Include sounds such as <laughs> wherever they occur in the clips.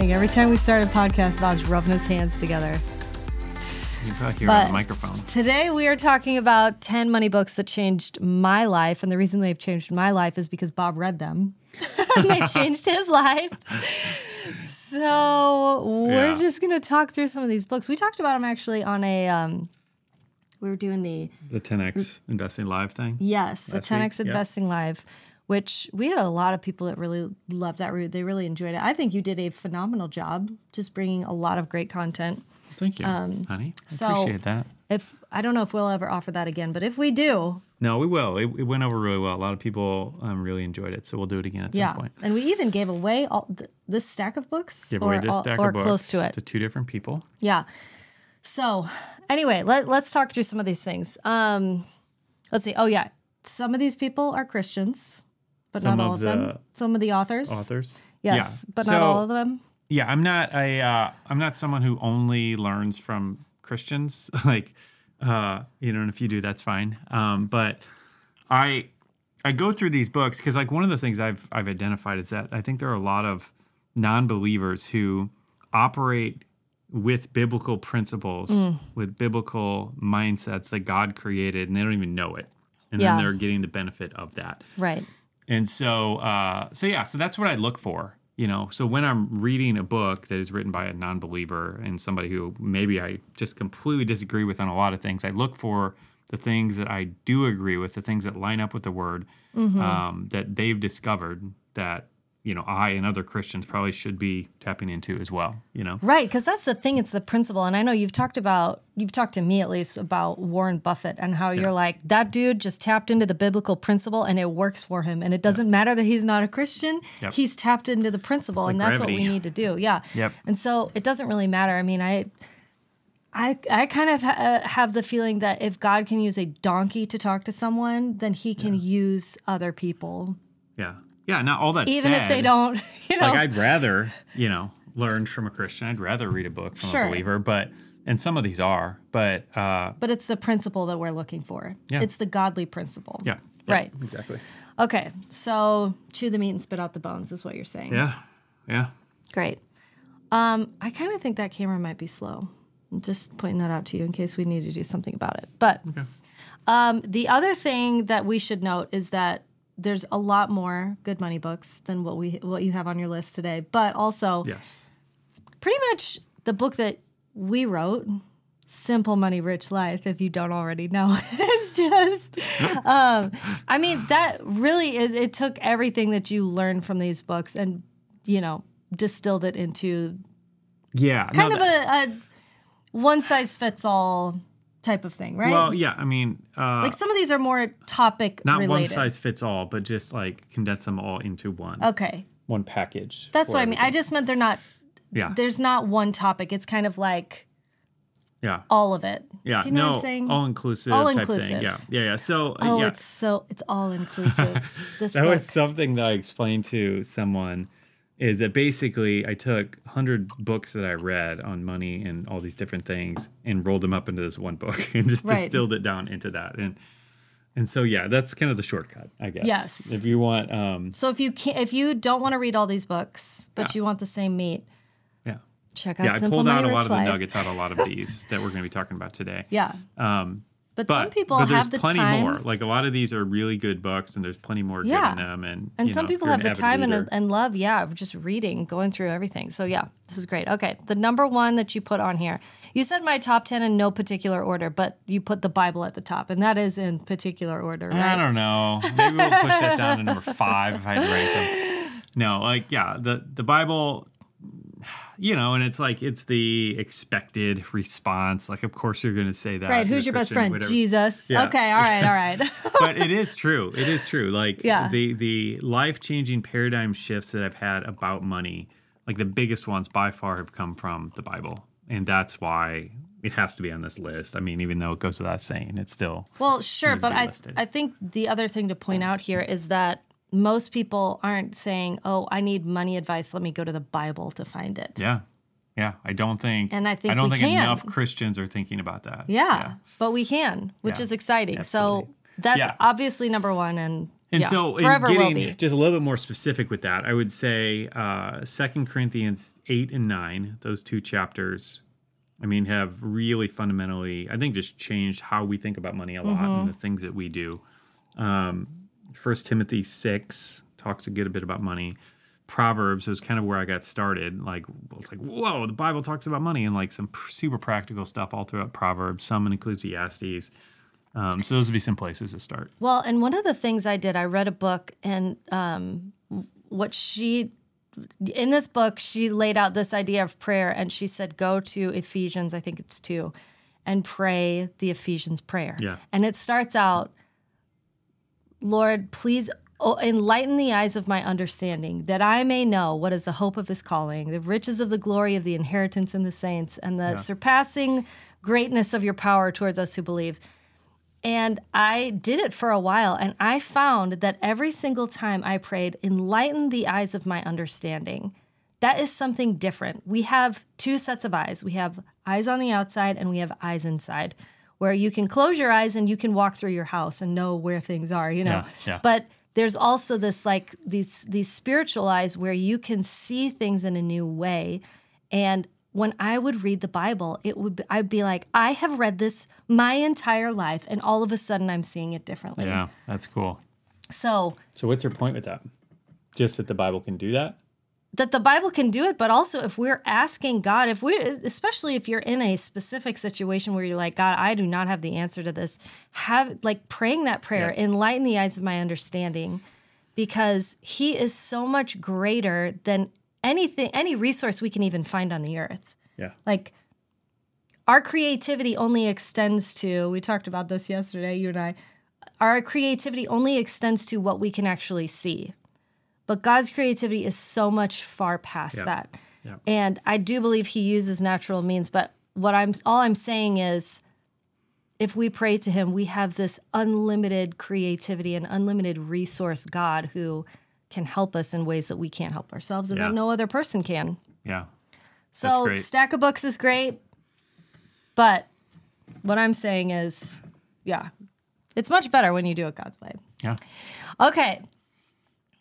thing. Every time we start a podcast, Bob's rubbing his hands together. You feel like you're But- on a microphone. Today we are talking about 10 money books that changed my life. And the reason they've changed my life is because Bob read them. <laughs> and they changed his life. So we're Yeah. just going to talk through some of these books. We talked about them actually on a, um, we were doing the, The 10x investing live thing. yes, the 10X week. Investing Live, which we had a lot of people that really loved that. route. They really enjoyed it. I think you did a phenomenal job just bringing a lot of great content. Thank you, honey. I Um, so- appreciate that. If I don't know if we'll ever offer that again, but if we do, No, we will. It, it went over really well. A lot of people um, really enjoyed it, so we'll do it again at yeah, some point. and we even gave away all th- this stack of books, Give away this all- stack or of books close to it. to two different people. Yeah. So, anyway, let, let's talk through some of these things. Um, let's see. Oh, yeah. Some of these people are Christians, but Some not all of them. the Some of the authors. Authors. Yes, Yeah. but not all of them. Yeah, I'm not a uh, I'm not someone who only learns from Christians. <laughs> like, uh, you know, and if you do, that's fine. Um, but I I go through these books because like one of the things I've I've identified is that I think there are a lot of non-believers who operate with biblical principles, Mm. with biblical mindsets that God created, and they don't even know it. And Yeah. then they're getting the benefit of that. Right. And so, uh, so yeah, so that's what I look for. You know, so when I'm reading a book that is written by a non-believer and somebody who maybe I just completely disagree with on a lot of things, I look for the things that I do agree with, the things that line up with the word um, that they've discovered that you know I and other Christians probably should be tapping into as well. You know, Right, because that's the thing. It's the principle, and I know you've talked about you've talked to me at least about Warren Buffett and how you're like that dude just tapped into the biblical principle and it works for him, and it doesn't matter that he's not a Christian. Yep. He's tapped into the principle, like and that's what we need to do. Yeah. Yep. And so it doesn't really matter. I mean, I. I, I kind of ha- uh, have the feeling that if God can use a donkey to talk to someone, then he can use other people, yeah, yeah. not all that even if they don't, you know. like I'd rather, you know, learn from a Christian. I'd rather read a book from Sure. a believer, but and some of these are, but uh, but it's the principle that we're looking for. Yeah. It's the godly principle. yeah, yeah, Right. exactly. Okay, so chew the meat and spit out the bones is what you're saying. Yeah, yeah. Great. Um, I kind of think that camera might be slow. I'm just pointing that out to you in case we need to do something about it. But um, the other thing that we should note is that there's a lot more good money books than what we what you have on your list today. But also, Yes. pretty much the book that we wrote, Simple Money Rich Life, if you don't already know. <laughs> it's just, <laughs> um, I mean, that really is, it took everything that you learned from these books and, you know, distilled it into Yeah. kind no, of a, a one size fits all type of thing, right? Well, yeah. I mean, uh, like some of these are more topic not one size fits all, but just like condense them all into one Okay. one package. That's what I mean. I just meant they're not, yeah, there's not one topic. It's kind of like yeah, all of it. yeah. Do you know no, what I'm saying? all inclusive All type inclusive. thing. Yeah, yeah, yeah. So uh, Oh, yeah, it's so it's all <laughs> inclusive. That book. was something that I explained to someone. Is that basically I took hundred books that I read on money and all these different things and rolled them up into this one book <laughs> and just Right. distilled it down into that and and so yeah, that's kind of the shortcut, I guess. Yes. If you want, um, so if you can not if you don't want to read all these books, but Yeah. you want the same meat, yeah. check out Yeah, I Simple pulled out a lot of the nuggets out of a lot of these that we're going to be talking about today. <laughs> Yeah. Um, But, but some people but there's have the plenty time. more. Like a lot of these are really good books, and there's plenty more Yeah. good in them. And And some know, people have the time and, reader- and love, yeah, of just reading, going through everything. So yeah, this is great. Okay, the number one that you put on here, you said my top ten in no particular order, but you put the Bible at the top, and that is in particular order, I don't know. Maybe we'll push that down to number five if I had to rank them. No, like yeah, the the Bible. You know, and it's like it's the expected response. Like, of course, you're going to say that. Right, who's your best friend? whatever. Jesus. Yeah. Okay, all right, all right. <laughs> but it is true. It is true. Like Yeah. the the life changing paradigm shifts that I've had about money, like the biggest ones by far have come from the Bible, and that's why it has to be on this list. I mean, even though it goes without saying, it's still Well, sure, but I listed. I think the other thing to point out here is that most people aren't saying, "Oh, I need money advice. Let me go to the Bible to find it." yeah, yeah. I don't think, And I think I don't think can. enough Christians are thinking about that. Yeah, but we can, which Yeah, is exciting. So that's Yeah. obviously number one, and And Yeah, so, in forever will getting be. just a little bit more specific with that, I would say uh, Second Corinthians eight and nine, those two chapters, I mean, have really fundamentally, I think, just changed how we think about money a lot Mm-hmm. and the things that we do. Um, First Timothy six talks a good bit about money. Proverbs was kind of where I got started. Like, it's like, whoa, the Bible talks about money and like some pr- super practical stuff all throughout Proverbs, some in Ecclesiastes. Um, so those would be some places to start. Well, and one of the things I did, I read a book, and um, what she, in this book, she laid out this idea of prayer, and she said, go to Ephesians, I think it's two, and pray the Ephesians prayer. Yeah. And it starts out, Lord, please oh, enlighten the eyes of my understanding, that I may know what is the hope of his calling, the riches of the glory of the inheritance in the saints, and the surpassing greatness of your power towards us who believe. And I did it for a while, and I found that every single time I prayed, enlighten the eyes of my understanding. That is something different. We have two sets of eyes we have eyes on the outside, and we have eyes inside, where you can close your eyes and you can walk through your house and know where things are, you know? Yeah, yeah. But there's also this like these these spiritual eyes where you can see things in a new way and when i would read the bible it would be, i'd be like i have read this my entire life and all of a sudden i'm seeing it differently Yeah, that's cool. so So what's your point with that? Just that the Bible can do that? That the bible can do it but also if we're asking god if we especially if you're in a specific situation where you're like god i do not have the answer to this have like praying that prayer Yeah. enlighten the eyes of my understanding because he is so much greater than anything any resource we can even find on the earth Yeah. like our creativity only extends to we talked about this yesterday you and i our creativity only extends to what we can actually see but god's creativity is so much far past Yeah. that Yeah. and i do believe he uses natural means but what i'm all i'm saying is if we pray to him we have this unlimited creativity and unlimited resource god who can help us in ways that we can't help ourselves and Yeah. that no other person can Yeah. so stack of books is great, but what I'm saying is, yeah, it's much better when you do it God's way. Yeah. Okay,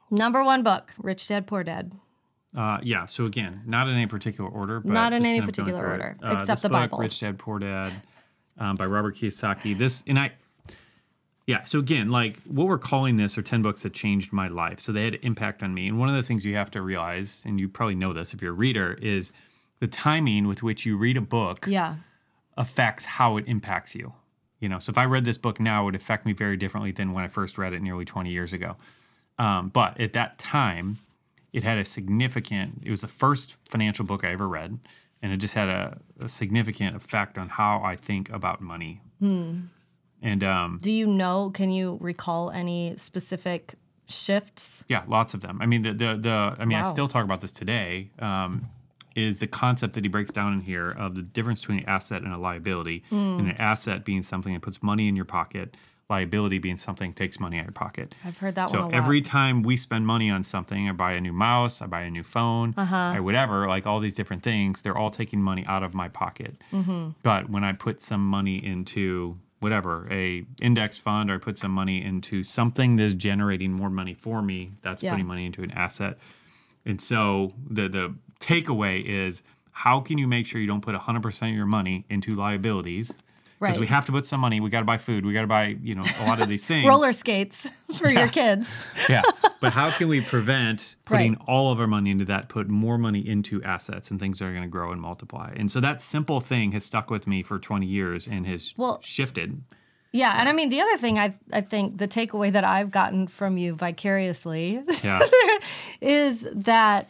number one book, Rich Dad Poor Dad. Uh, yeah. So again, not in any particular order, but Not in any kind of going particular order. Uh, except the book, Bible. Rich Dad Poor Dad, um, by Robert Kiyosaki. This and I. Yeah. So again, like what we're calling this are ten books that changed my life. So they had impact on me. And one of the things you have to realize, and you probably know this if you're a reader, is the timing with which you read a book Yeah, affects how it impacts you. You know, so if I read this book now, it would affect me very differently than when I first read it nearly 20 years ago. Um, but at that time, it had a significant, it was the first financial book I ever read, and it just had a, a significant effect on how I think about money. And um, do you know? Can you recall any specific shifts? yeah, lots of them. I mean, the, the, the I mean, I still talk about this today. Um, is the concept that he breaks down in here of the difference between an asset and a liability, Hmm. and an asset being something that puts money in your pocket, liability being something takes money out of your pocket. I've heard that So one a lot. every time we spend money on something, I buy a new mouse, I buy a new phone, Uh-huh. I whatever, like all these different things, they're all taking money out of my pocket. Mm-hmm. But when I put some money into whatever, a index fund, or I put some money into something that's generating more money for me, that's Yeah. putting money into an asset. And so the the takeaway is how can you make sure you don't put 100% of your money into liabilities? Because we have to put some money. We got to buy food. We got to buy, you know, a lot of these things. <laughs> Roller skates for your kids. <laughs> yeah. But how can we prevent <laughs> putting Right. all of our money into that, put more money into assets and things that are going to grow and multiply? And so that simple thing has stuck with me for 20 years and has Well- shifted. Yeah, and I mean the other thing I I think the takeaway that I've gotten from you vicariously Yeah. is that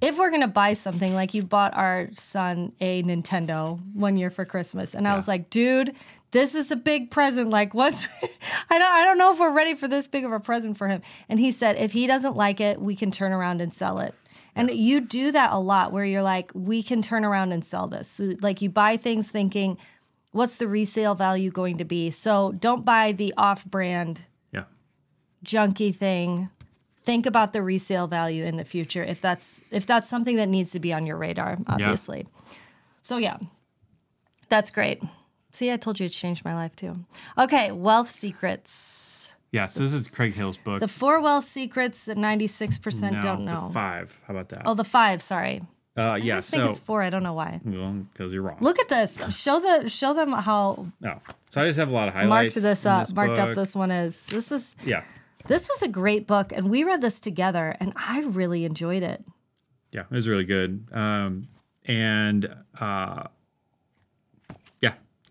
if we're gonna buy something, like you bought our son a Nintendo one year for Christmas, and I was like, dude, this is a big present. Like, what's <laughs> I don't I don't know if we're ready for this big of a present for him. And he said, if he doesn't like it, we can turn around and sell it. And you do that a lot, where you're like, we can turn around and sell this. So, like you buy things thinking, what's the resale value going to be? So don't buy the off-brand yeah. junky thing think about the resale value in the future if that's if that's something that needs to be on your radar obviously yeah. so yeah that's great see i told you it changed my life too okay wealth secrets Yeah, so this is Craig Hill's book. The four wealth secrets that 96% No, don't know. The five. How about that? Oh, the five, sorry. uh, I yeah. just think it's four. I don't know why. well, because you're wrong. Look at this. Show the show them how No. So I just have a lot of highlights. marked this up. marked up this one is. This is Yeah. This was a great book, and we read this together, and I really enjoyed it. Yeah, it was really good. Um, and uh,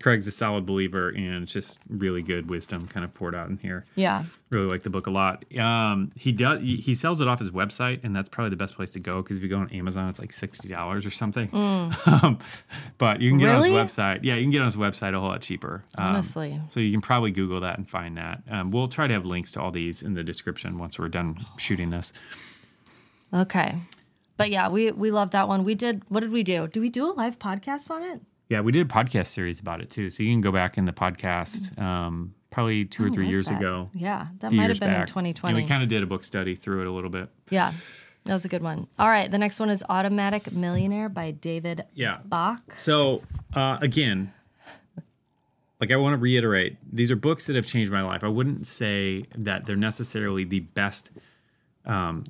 Craig's a solid believer, and it's just really good wisdom kind of poured out in here. Yeah. Really like the book a lot. Um, he does. He sells it off his website, and that's probably the best place to go because if you go on Amazon, it's like sixty dollars or something. <laughs> um, but you can get on Mm. His website. Yeah, you can get on his website a whole lot cheaper. Um, Honestly. so you can probably Google that and find that. Um, we'll try to have links to all these in the description once we're done shooting this. Okay. But yeah, we we love that one. We did. What did we do? Do we do a live podcast on it? Yeah, we did a podcast series about it too. So you can go back in the podcast um, probably two or three years that? ago. Yeah, that might have been in 2020. And we kind of did a book study through it a little bit. yeah, that was a good one. All right, the next one is Automatic Millionaire by David Yeah. Bach. So uh, again, like I want to reiterate, these are books that have changed my life. I wouldn't say that they're necessarily the best. Um,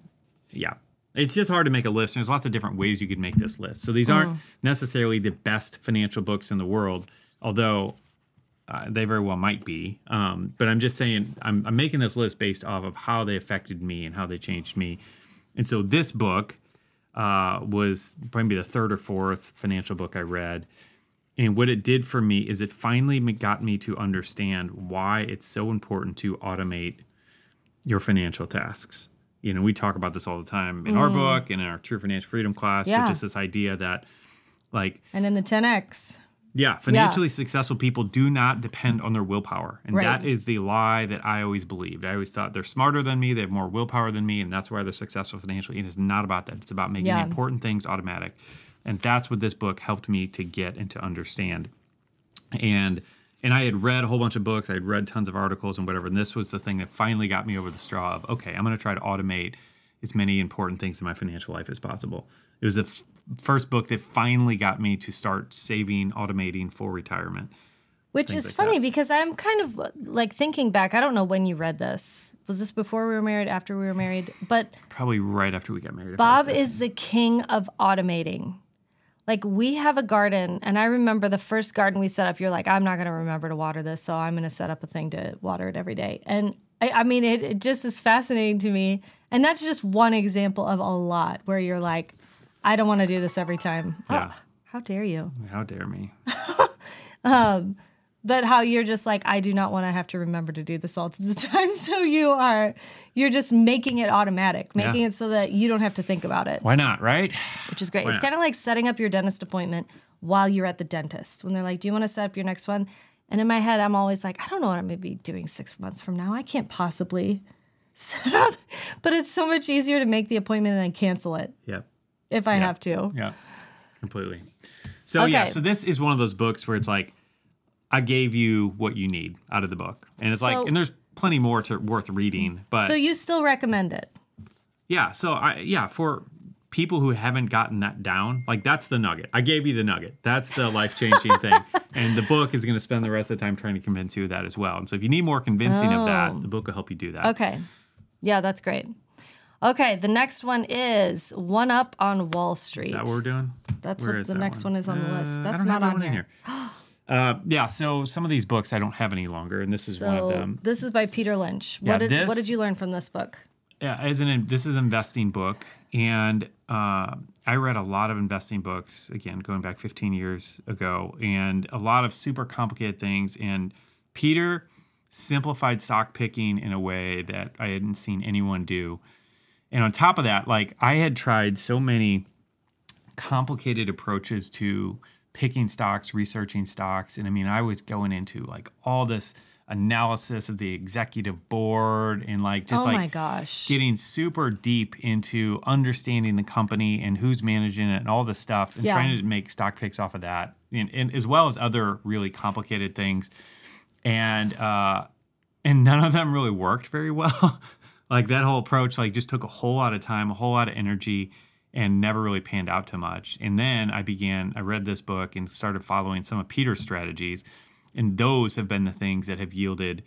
yeah, it's just hard to make a list. There's lots of different ways you could make this list. So these aren't necessarily the best financial books in the world, although uh, they very well might be. Um, but I'm just saying, I'm, I'm making this list based off of how they affected me and how they changed me. And so this book uh, was probably the third or fourth financial book I read. And what it did for me is it finally got me to understand why it's so important to automate your financial tasks. You know, we talk about this all the time in our mm. book and in our True Financial Freedom class, Yeah. but just this idea that, like, And in the 10x. yeah, financially successful people do not depend on their willpower. And Right. that is the lie that I always believed. I always thought they're smarter than me, they have more willpower than me, and that's why they're successful financially. And It is not about that. It's about making Yeah. the important things automatic. And that's what this book helped me to get and to understand. And and I had read a whole bunch of books, I had read tons of articles and whatever, and this was the thing that finally got me over the straw of, okay, I'm going to try to automate as many important things in my financial life as possible. It was the f- first book that finally got me to start saving, automating for retirement. Which is like funny that. because I'm kind of like thinking back. I don't know when you read this. Was this before we were married, after we were married? But Probably right after we got married. if I was Bob is the king of automating. Like we have a garden, and I remember the first garden we set up. You're like, I'm not going to remember to water this, so I'm going to set up a thing to water it every day. And I, I mean, it, it just is fascinating to me. And that's just one example of a lot where you're like, I don't want to do this every time. Yeah. Oh, how dare you? How dare me? <laughs> Um, but how you're just like, I do not want to have to remember to do this all the <laughs> time. So you are, you're just making it automatic, making Yeah. it so that you don't have to think about it. Why not, right? which is great. Why It's kind of like setting up your dentist appointment while you're at the dentist. When they're like, "Do you want to set up your next one?" And in my head, I'm always like, "I don't know what I'm going to be doing six months from now. I can't possibly <laughs> set up." But it's so much easier to make the appointment and then cancel it Yep. if I have to. Yeah, completely. So yeah, so this is one of those books where it's like, I gave you what you need out of the book, and it's So- like, and there's plenty more to worth reading, but So you still recommend it? yeah, so I yeah for people who haven't gotten that down, like that's the nugget. I gave you the nugget. That's the life changing <laughs> thing, and the book is going to spend the rest of the time trying to convince you of that as well. And so if you need more convincing of Oh. that, the book will help you do that. Okay. Yeah, that's great. Okay, the next one is One Up on Wall Street. Is that what we're doing? That's Where what the that next one is on the list. Uh, that's not on one in here. <gasps> <gasps> Uh, yeah, so some of these books I don't have any longer, and this is one of them. this is by Peter Lynch. Yeah, What did this- what did you learn from this book? Yeah, as an this is an investing book, and uh, I read a lot of investing books again, going back 15 years ago, and a lot of super complicated things. And Peter simplified stock picking in a way that I hadn't seen anyone do. And on top of that, like I had tried so many complicated approaches to picking stocks, researching stocks. And I mean, I was going into like all this analysis of the executive board and like just oh like my gosh. getting super deep into understanding the company and who's managing it and all this stuff and Yeah. trying to make stock picks off of that and, and as well as other really complicated things and uh and none of them really worked very well <laughs> like that whole approach like just took a whole lot of time a whole lot of energy and never really panned out too much and then i began i read this book and started following some of peter's strategies and those have been the things that have yielded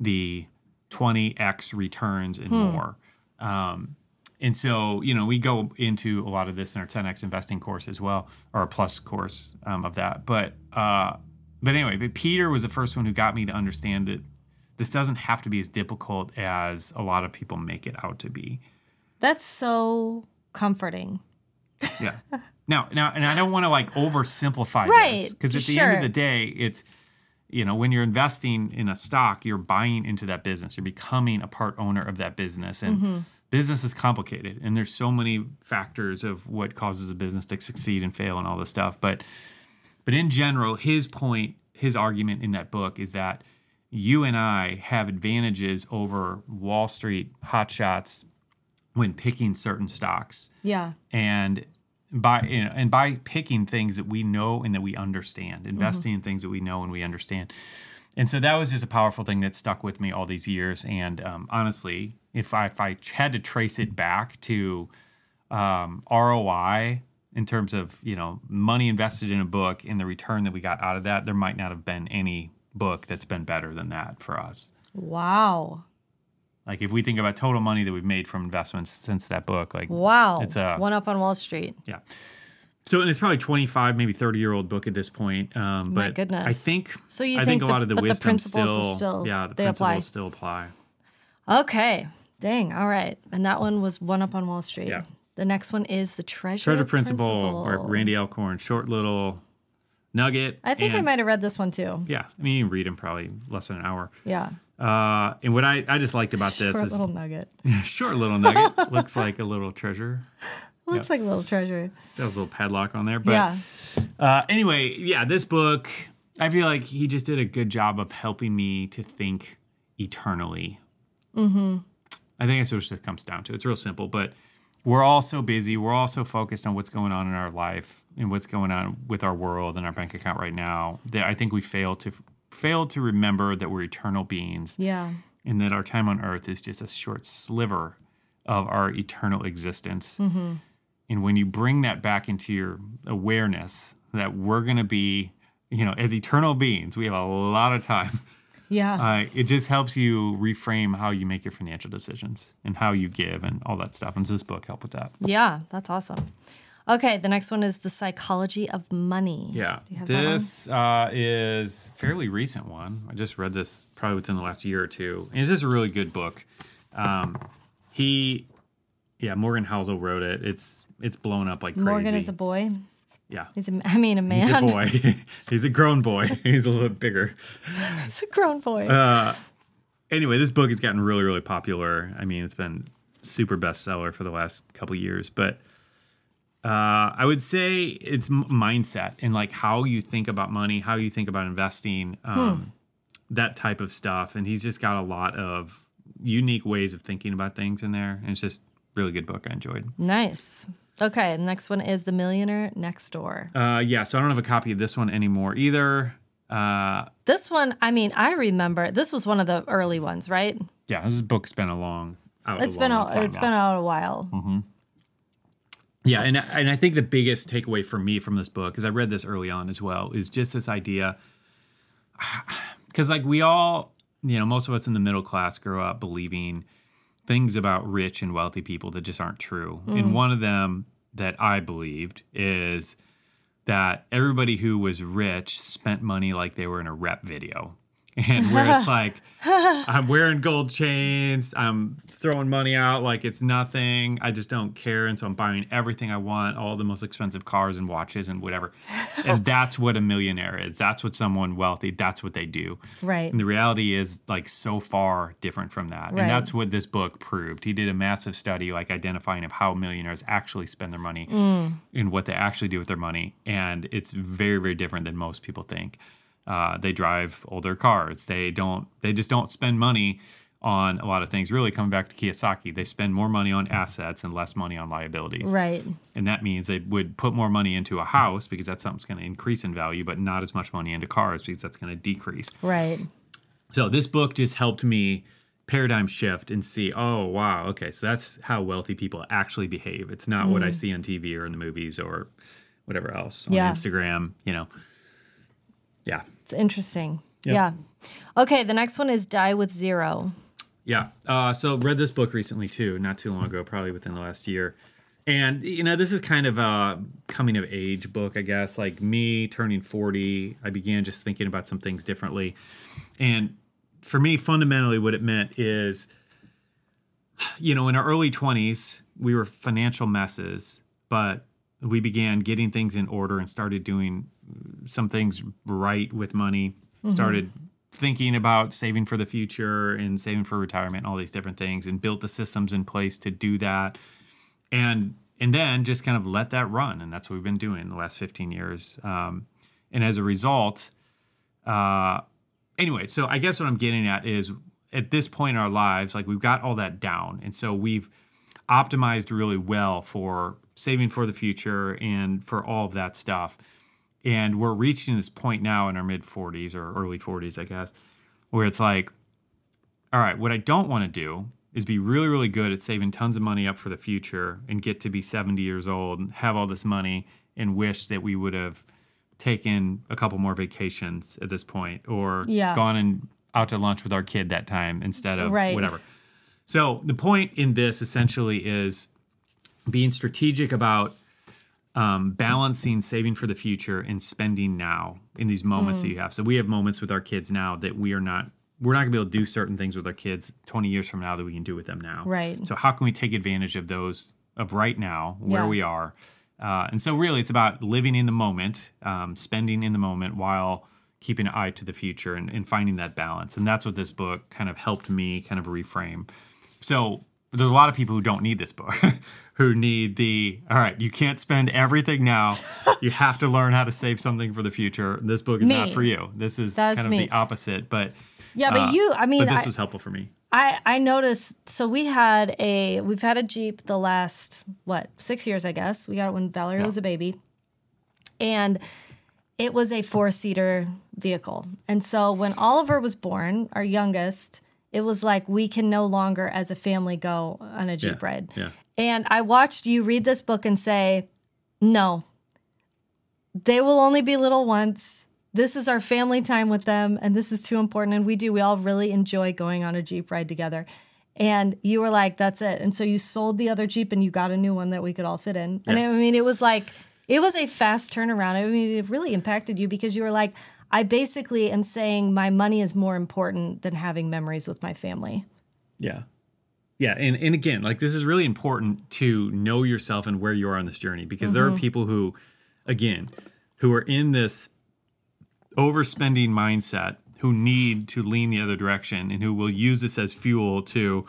the 20x returns and more. Um, and so, you know, we go into a lot of this in our 10x investing course as well, or a plus course um, of that. But, uh, but anyway, but Peter was the first one who got me to understand that this doesn't have to be as difficult as a lot of people make it out to be. That's so comforting. Yeah. <laughs> now, now, and I don't want to like oversimplify Right, this because at the end of the day, it's you know when you're investing in a stock, you're buying into that business. You're becoming a part owner of that business, and Mm-hmm. business is complicated, and there's so many factors of what causes a business to succeed and fail and all this stuff. But but in general, his point, his argument in that book is that you and I have advantages over Wall Street hotshots when picking certain stocks Yeah. and by you know, and by picking things that we know and that we understand, investing in things that we know and we understand. And so that was just a powerful thing that stuck with me all these years. And um, honestly, if I if I had to trace it back to um, ROI in terms of you know money invested in a book and the return that we got out of that, there might not have been any book that's been better than that for us. Wow. Like if we think about total money that we've made from investments since that book, like Wow. It's a- one up on Wall Street. yeah. So and it's probably 25, maybe 30 year old book at this point. Um, My but goodness. I think So you I think think, a lot of the but the wisdom principles still, still- yeah, the they principles apply. still apply. Okay. Dang. All right. And that one was one up on Wall Street. Yeah. The next one is the treasure, Treasure Principle, or Randy Alcorn, short little nugget. I think I might have read this one too. Yeah, I mean you can read them probably less than an hour. Yeah. Uh, and what I, I just liked about this Short is little nugget. <laughs> short little nugget <laughs> looks like a little treasure. Looks like a little treasure. That was a little padlock on there, but yeah. Uh, anyway, yeah, this book, I feel like he just did a good job of helping me to think eternally. Mm-hmm. I think that's what it comes down to. It's real simple, but we're all so busy. We're all so focused on what's going on in our life and what's going on with our world and our bank account right now that I think we fail to fail to remember that we're eternal beings Yeah. and that our time on earth is just a short sliver of our eternal existence. And when you bring that back into your awareness that we're going to be, you know, as eternal beings, we have a lot of time. Yeah. Uh, it just helps you reframe how you make your financial decisions and how you give and all that stuff. And does this book help with that? yeah. That's awesome. Okay. The next one is The Psychology of Money. Yeah, Do you have that one? this uh, is a fairly recent one. I just read this probably within the last year or two. And it's just a really good book. Um, he, yeah, Morgan Housel wrote it. It's it's blown up like crazy. Morgan is a boy. yeah. He's a, I mean, a man. He's a boy. <laughs> He's a grown boy. <laughs> He's a little bigger. He's a grown boy. Uh, Anyway, this book has gotten really, really popular. I mean, it's been super bestseller for the last couple years. But uh, I would say it's mindset and like how you think about money, how you think about investing, um, that type of stuff. And he's just got a lot of unique ways of thinking about things in there. And it's just really good book. I enjoyed. nice. Okay. Next one is The Millionaire Next Door. Uh, yeah, so I don't have a copy of this one anymore either. Uh, This one, I mean, I remember this was one of the early ones, right? yeah, this book's been a long. Out It's a been long a, time it's now. been out a while. Yeah, and and I think the biggest takeaway for me from this book, because I read this early on as well, is just this idea. <sighs> Because like we all, you know, most of us in the middle class grow up believing things about rich and wealthy people that just aren't true. And mm. one of them that I believed is that everybody who was rich spent money like they were in a rep video. <laughs> And where it's <laughs> like, I'm wearing gold chains, I'm throwing money out like it's nothing. I just don't care. And so I'm buying everything I want, all the most expensive cars and watches and whatever. and <laughs> that's what a millionaire is. That's what someone wealthy, that's what they do. Right. And the reality is like so far different from that. Right. And that's what this book proved. He did a massive study like identifying of how millionaires actually spend their money mm. and what they actually do with their money. And it's very, very different than most people think. Uh, they drive older cars. They don't they just don't spend money on a lot of things. Really coming back to Kiyosaki, they spend more money on assets and less money on liabilities. Right. And that means they would put more money into a house because that's something that's going to increase in value, but not as much money into cars because that's going to decrease. Right. So this book just helped me paradigm shift and see, oh wow, okay, so that's how wealthy people actually behave. It's not what I see on TV or in the movies or whatever else on Yeah. Instagram, you know. Yeah. It's interesting. Yep. Yeah. Okay. The next one is Die with Zero. Yeah. Uh, so read this book recently too, not too long ago, probably within the last year. And you know, this is kind of a coming of age book, I guess. Like me turning 40, I began just thinking about some things differently. And for me, fundamentally what it meant is you know, in our early 20s, we were financial messes, but we began getting things in order and started doing some things right with money, mm-hmm. started thinking about saving for the future and saving for retirement all these different things and built the systems in place to do that. And and then just kind of let that run and that's what we've been doing the last 15 years. Um, and as a result uh, anyway so i guess what i'm getting at is at this point in our lives like we've got all that down. And so we've optimized really well for saving for the future and for all of that stuff and we're reaching this point now in our mid 40s or early 40s, I guess, where it's like, all right, what I don't want to do is be really, really good at saving tons of money up for the future and get to be 70 years old and have all this money and wish that we would have taken a couple more vacations at this point or yeah. gone and out to lunch with our kid that time instead of right. whatever. So the point in this essentially is being strategic about um, balancing saving for the future and spending now in these moments mm. that you have. So we have moments with our kids now that we are not we're not gonna be able to do certain things with our kids 20 years from now that we can do with them now. Right. So how can we take advantage of those of right now where yeah. we are? Uh, and so really it's about living in the moment, um, spending in the moment while keeping an eye to the future and, and finding that balance. And that's what this book kind of helped me kind of reframe. So there's a lot of people who don't need this book <laughs> who need the all right you can't spend everything now. You have to learn how to save something for the future. This book is me. not for you. This is That's kind of me. the opposite but yeah but uh, you i mean but this I, was helpful for me. I i noticed so we had a we've had a jeep the last what six years i guess. We got it when valerie yeah. was a baby. And it was a four seater vehicle. And so when oliver was born our youngest it was like we can no longer as a family go on a jeep yeah, ride yeah and I watched you read this book and say, no, they will only be little once. This is our family time with them, and this is too important. And we do, we all really enjoy going on a Jeep ride together. And you were like, that's it. And so you sold the other Jeep and you got a new one that we could all fit in. Yeah. And I mean, it was like, it was a fast turnaround. I mean, it really impacted you because you were like, I basically am saying my money is more important than having memories with my family. Yeah. Yeah, and, and again, like this is really important to know yourself and where you are on this journey because mm-hmm. there are mm-hmm. people who, again, who are in this overspending mindset who need to lean the other direction and who will use this as fuel to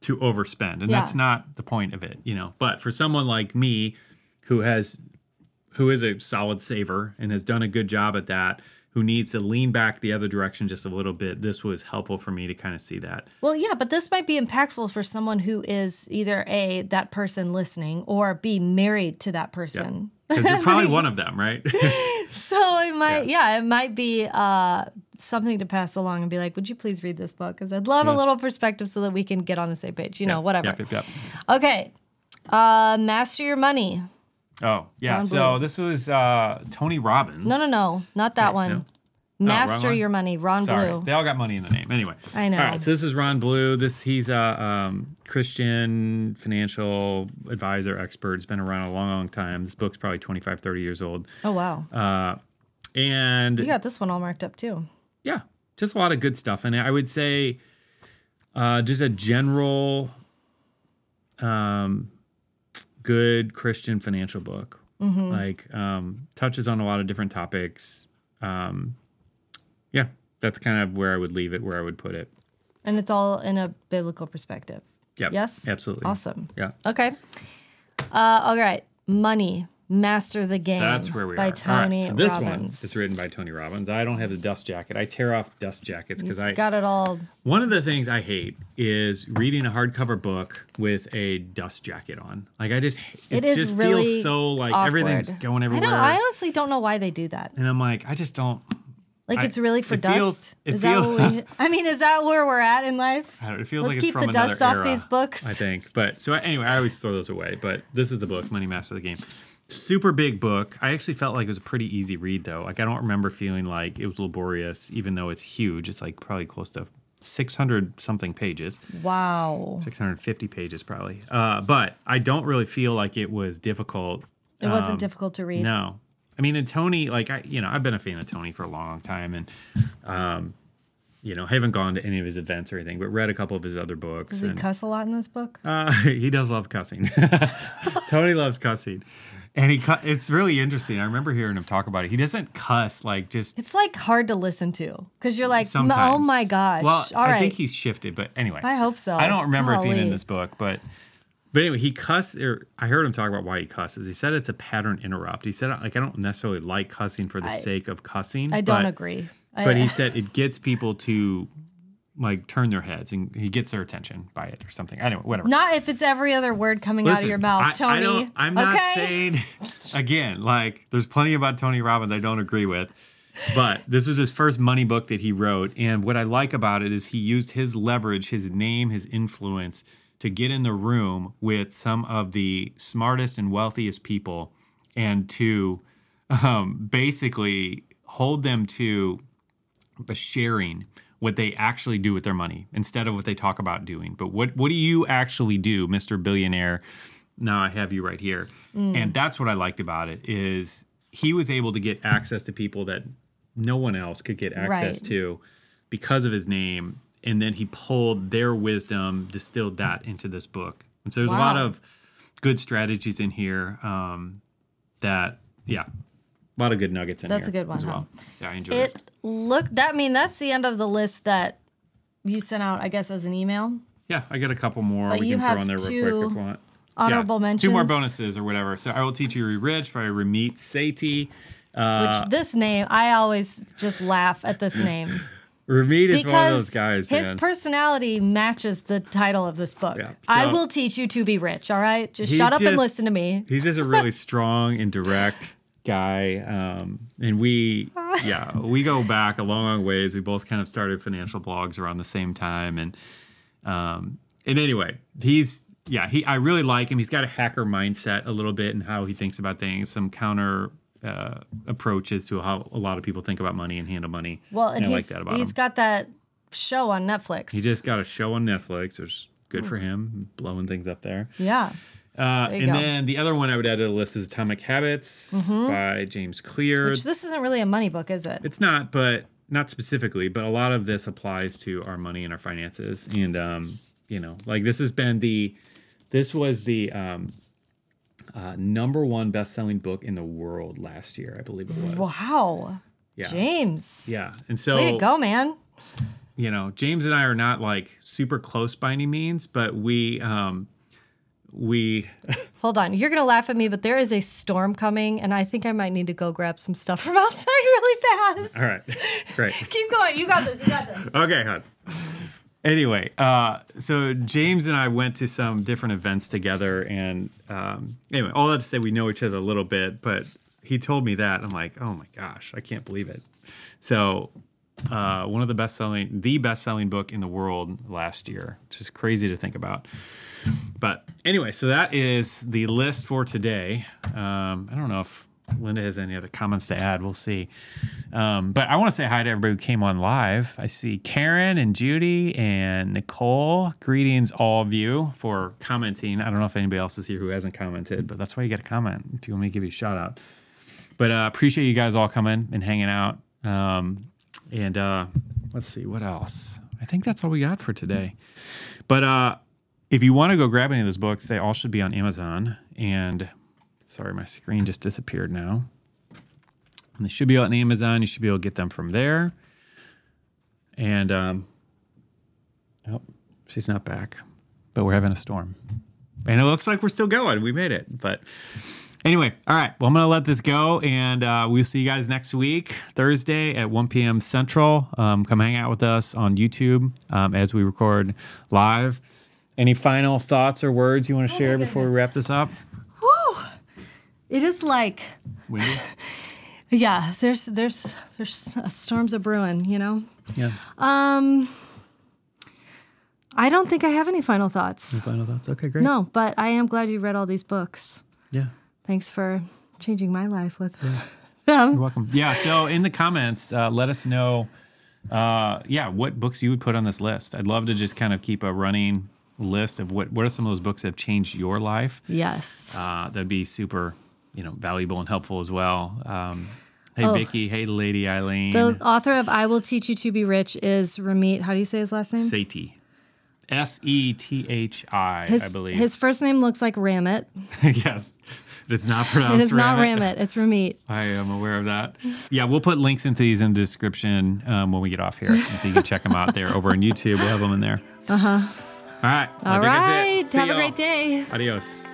to overspend. And yeah. that's not the point of it, you know. But for someone like me who has who is a solid saver and has done a good job at that, who needs to lean back the other direction just a little bit, this was helpful for me to kind of see that. Well, yeah, but this might be impactful for someone who is either A, that person listening, or B, married to that person. Because you're <laughs> probably one of them, right? <laughs> so it might, yeah. yeah. it might be uh, something to pass along and be like, would you please read this book? Because I'd love yeah. a little perspective so that we can get on the same page, you know, whatever. Yep, yep, yep. Okay. Uh, master your money. Oh yeah. So this was uh, Tony Robbins. No, no, no, not that one. No? Master your money, Ron Sorry. Blue. They all got money in the name. Anyway. I know. All right, so this is Ron Blue. This he's a um, Christian financial advisor expert. He's been around a long, long time. This book's probably 25, 30 years old. Oh wow. Uh, and you got this one all marked up too. Yeah, just a lot of good stuff. And I would say, uh, just a general, um, good Christian financial book. Mm-hmm. Like um, touches on a lot of different topics. Um, yeah, that's kind of where I would leave it, where I would put it. And it's all in a biblical perspective. Yep. Yes. Absolutely. Awesome. Yeah. Okay. Uh, all right. Money. Master the Game. That's where we by are. Tony so this Robbins. one is written by Tony Robbins. I don't have the dust jacket. I tear off dust jackets because I got it all. One of the things I hate is reading a hardcover book with a dust jacket on. Like I just it, it just really feels so like awkward. everything's going everywhere. I, I honestly don't know why they do that. And I'm like, I just don't. Like it's really for dust. Feels, it is feels, that what we, <laughs> I mean, is that where we're at in life? it feels Let's like keep it's from the dust era, off these books. I think. But so anyway, I always throw those away. But this is the book, Money Master the Game. Super big book. I actually felt like it was a pretty easy read though. Like I don't remember feeling like it was laborious, even though it's huge. It's like probably close to 600 something pages, Wow. 650 pages probably. Uh, but I don't really feel like it was difficult. It wasn't Um, difficult to read. No. I mean, and Tony, like I, you know, I've been a fan of Tony for a long time, and um, you know, haven't gone to any of his events or anything, but read a couple of his other books. Does he and, cuss a lot in this book? uh, <laughs> he does love cussing. <laughs> Tony loves cussing, and he. cu- It's really interesting. I remember hearing him talk about it. He doesn't cuss like just It's like hard to listen to because you're like, oh sometimes. oh my gosh. Well, All I right. think he's shifted, but anyway, I hope so. I don't remember it being in this book, but but anyway, he cuss. Or I heard him talk about why he cusses. He said it's a pattern interrupt. He said like I don't necessarily like cussing for the I- sake of cussing. I don't but, agree. I- But he said it gets people to like turn their heads and he gets their attention by it or something. Anyway, whatever. not if it's every other word coming out of your mouth, I- Tony. I don't, I'm not okay? saying <laughs> again, like there's plenty about Tony Robbins I don't agree with. But this was his first money book that he wrote. And what I like about it is he used his leverage, his name, his influence to get in the room with some of the smartest and wealthiest people and to um, basically hold them to the sharing what they actually do with their money instead of what they talk about doing. But what what do you actually do, Mr. Billionaire? Now I have you right here. And that's what I liked about it is he was able to get access to people that no one else could get access Right. to because of his name and then he pulled their wisdom distilled that into this book. And so there's a lot of good strategies in here um, that yeah, a lot of good nuggets in That's here a good one, as huh? well. Yeah, I enjoyed it. It look that I mean that's the end of the list that you sent out, I guess, as an email. Yeah, I got a couple more But we you can throw on there real quick if you want. honorable yeah, Two more bonuses or whatever. So I will teach you to be rich by Ramit Sethi. Uh, Which this name, I always just laugh at this name <laughs> Ramit is because one of those guys, his man. personality matches the title of this book. Yeah, I will teach you to be rich. All right, just shut up and listen to me. He's just a really <laughs> strong and direct guy. Um, and we, yeah, we go back a long, long ways. We both kind of started financial blogs around the same time. And, um, and anyway, he's, yeah, he, I really like him. He's got a hacker mindset a little bit and how he thinks about things, some counter, uh, approaches to how a lot of people think about money and handle money. Well, and I he's, like that about he's him. He's got that show on Netflix. He just got a show on Netflix, which is good for him, blowing things up there. yeah. Uh, and go. Mm-hmm. then the other one I would add to the list is Atomic Habits by James Clear. Which this isn't really a money book, is it? it's not, but not specifically, but a lot of this applies to our money and our finances. And, um, you know, like this has been the, this was the um, uh, number one best selling book in the world last year, I believe it was. Wow. Yeah. James. Yeah. And so, Way to go, man. you know, James and I are not like super close by any means, but we, um, we, Hold on. You're going to laugh at me, but there is a storm coming, and I think I might need to go grab some stuff from <laughs> outside really fast. all right, great. <laughs> Keep going. You got this. You got this. Okay, hon. Anyway, uh, so James and I went to some different events together, and um, anyway, all that to say, we know each other a little bit. But he told me that I'm like, oh my gosh, I can't believe it. So, uh, one of the best selling, the best selling book in the world last year, which is crazy to think about. But anyway, so that is the list for today. Um, I don't know if Linda has any other comments to add. We'll see. Um, but I want to say hi to everybody who came on live. I see Karen and Judy and Nicole. Greetings, all of you, for commenting. I don't know if anybody else is here who hasn't commented, but that's why you got to comment if you want me to give you a shout out. But uh, appreciate you guys all coming and hanging out. Um, and uh, let's see what else. I think that's all we got for today. But uh, if you want to go grab any of those books, they all should be on Amazon. And sorry, my screen just disappeared now. And they should be on Amazon. You should be able to get them from there. And um, oh, she's not back, but we're having a storm, and it looks like we're still going. We made it, but anyway, all right. Well, I'm gonna let this go, and uh, we'll see you guys next week, Thursday at 1 p.m. Central. Um, come hang out with us on YouTube um, as we record live. Any final thoughts or words you want to share before we wrap this up? It is like, Wendy? <laughs> yeah, there's there's there's storms a brewing, you know. Yeah. Um, I don't think I have any final thoughts. Final thoughts? Okay, great. No, but I am glad you read all these books. Yeah. Thanks for changing my life with <laughs> them. You're welcome. Yeah. So in the comments, uh, let us know uh, yeah, what books you would put on this list. I'd love to just kind of keep a running list of what what are some of those books that have changed your life. Yes. Uh, that'd be super, you know, valuable and helpful as well. Um, hey, Oh. Vicky. Hey, Lady Eileen. The author of I Will Teach You to Be Rich is Ramit. How do you say his last name? Sethi. S E T H I, His, believe. his first name looks like Ramit. <laughs> yes. It's not pronounced It is not Ramit. Ramit. It's Ramit. <laughs> I am aware of that. Yeah, we'll put links into these in the description um, when we get off here. So you can check them out there over on YouTube. We'll have them in there. Uh huh. All right. I All think that's it. Have a y'all. great day. Adios.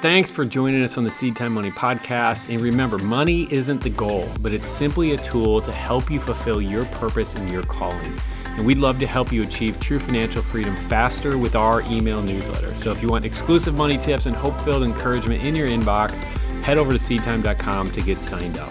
Thanks for joining us on the Seedtime Money podcast. And remember, money isn't the goal, but it's simply a tool to help you fulfill your purpose and your calling. And we'd love to help you achieve true financial freedom faster with our email newsletter. So if you want exclusive money tips and hope filled encouragement in your inbox, head over to seedtime.com to get signed up.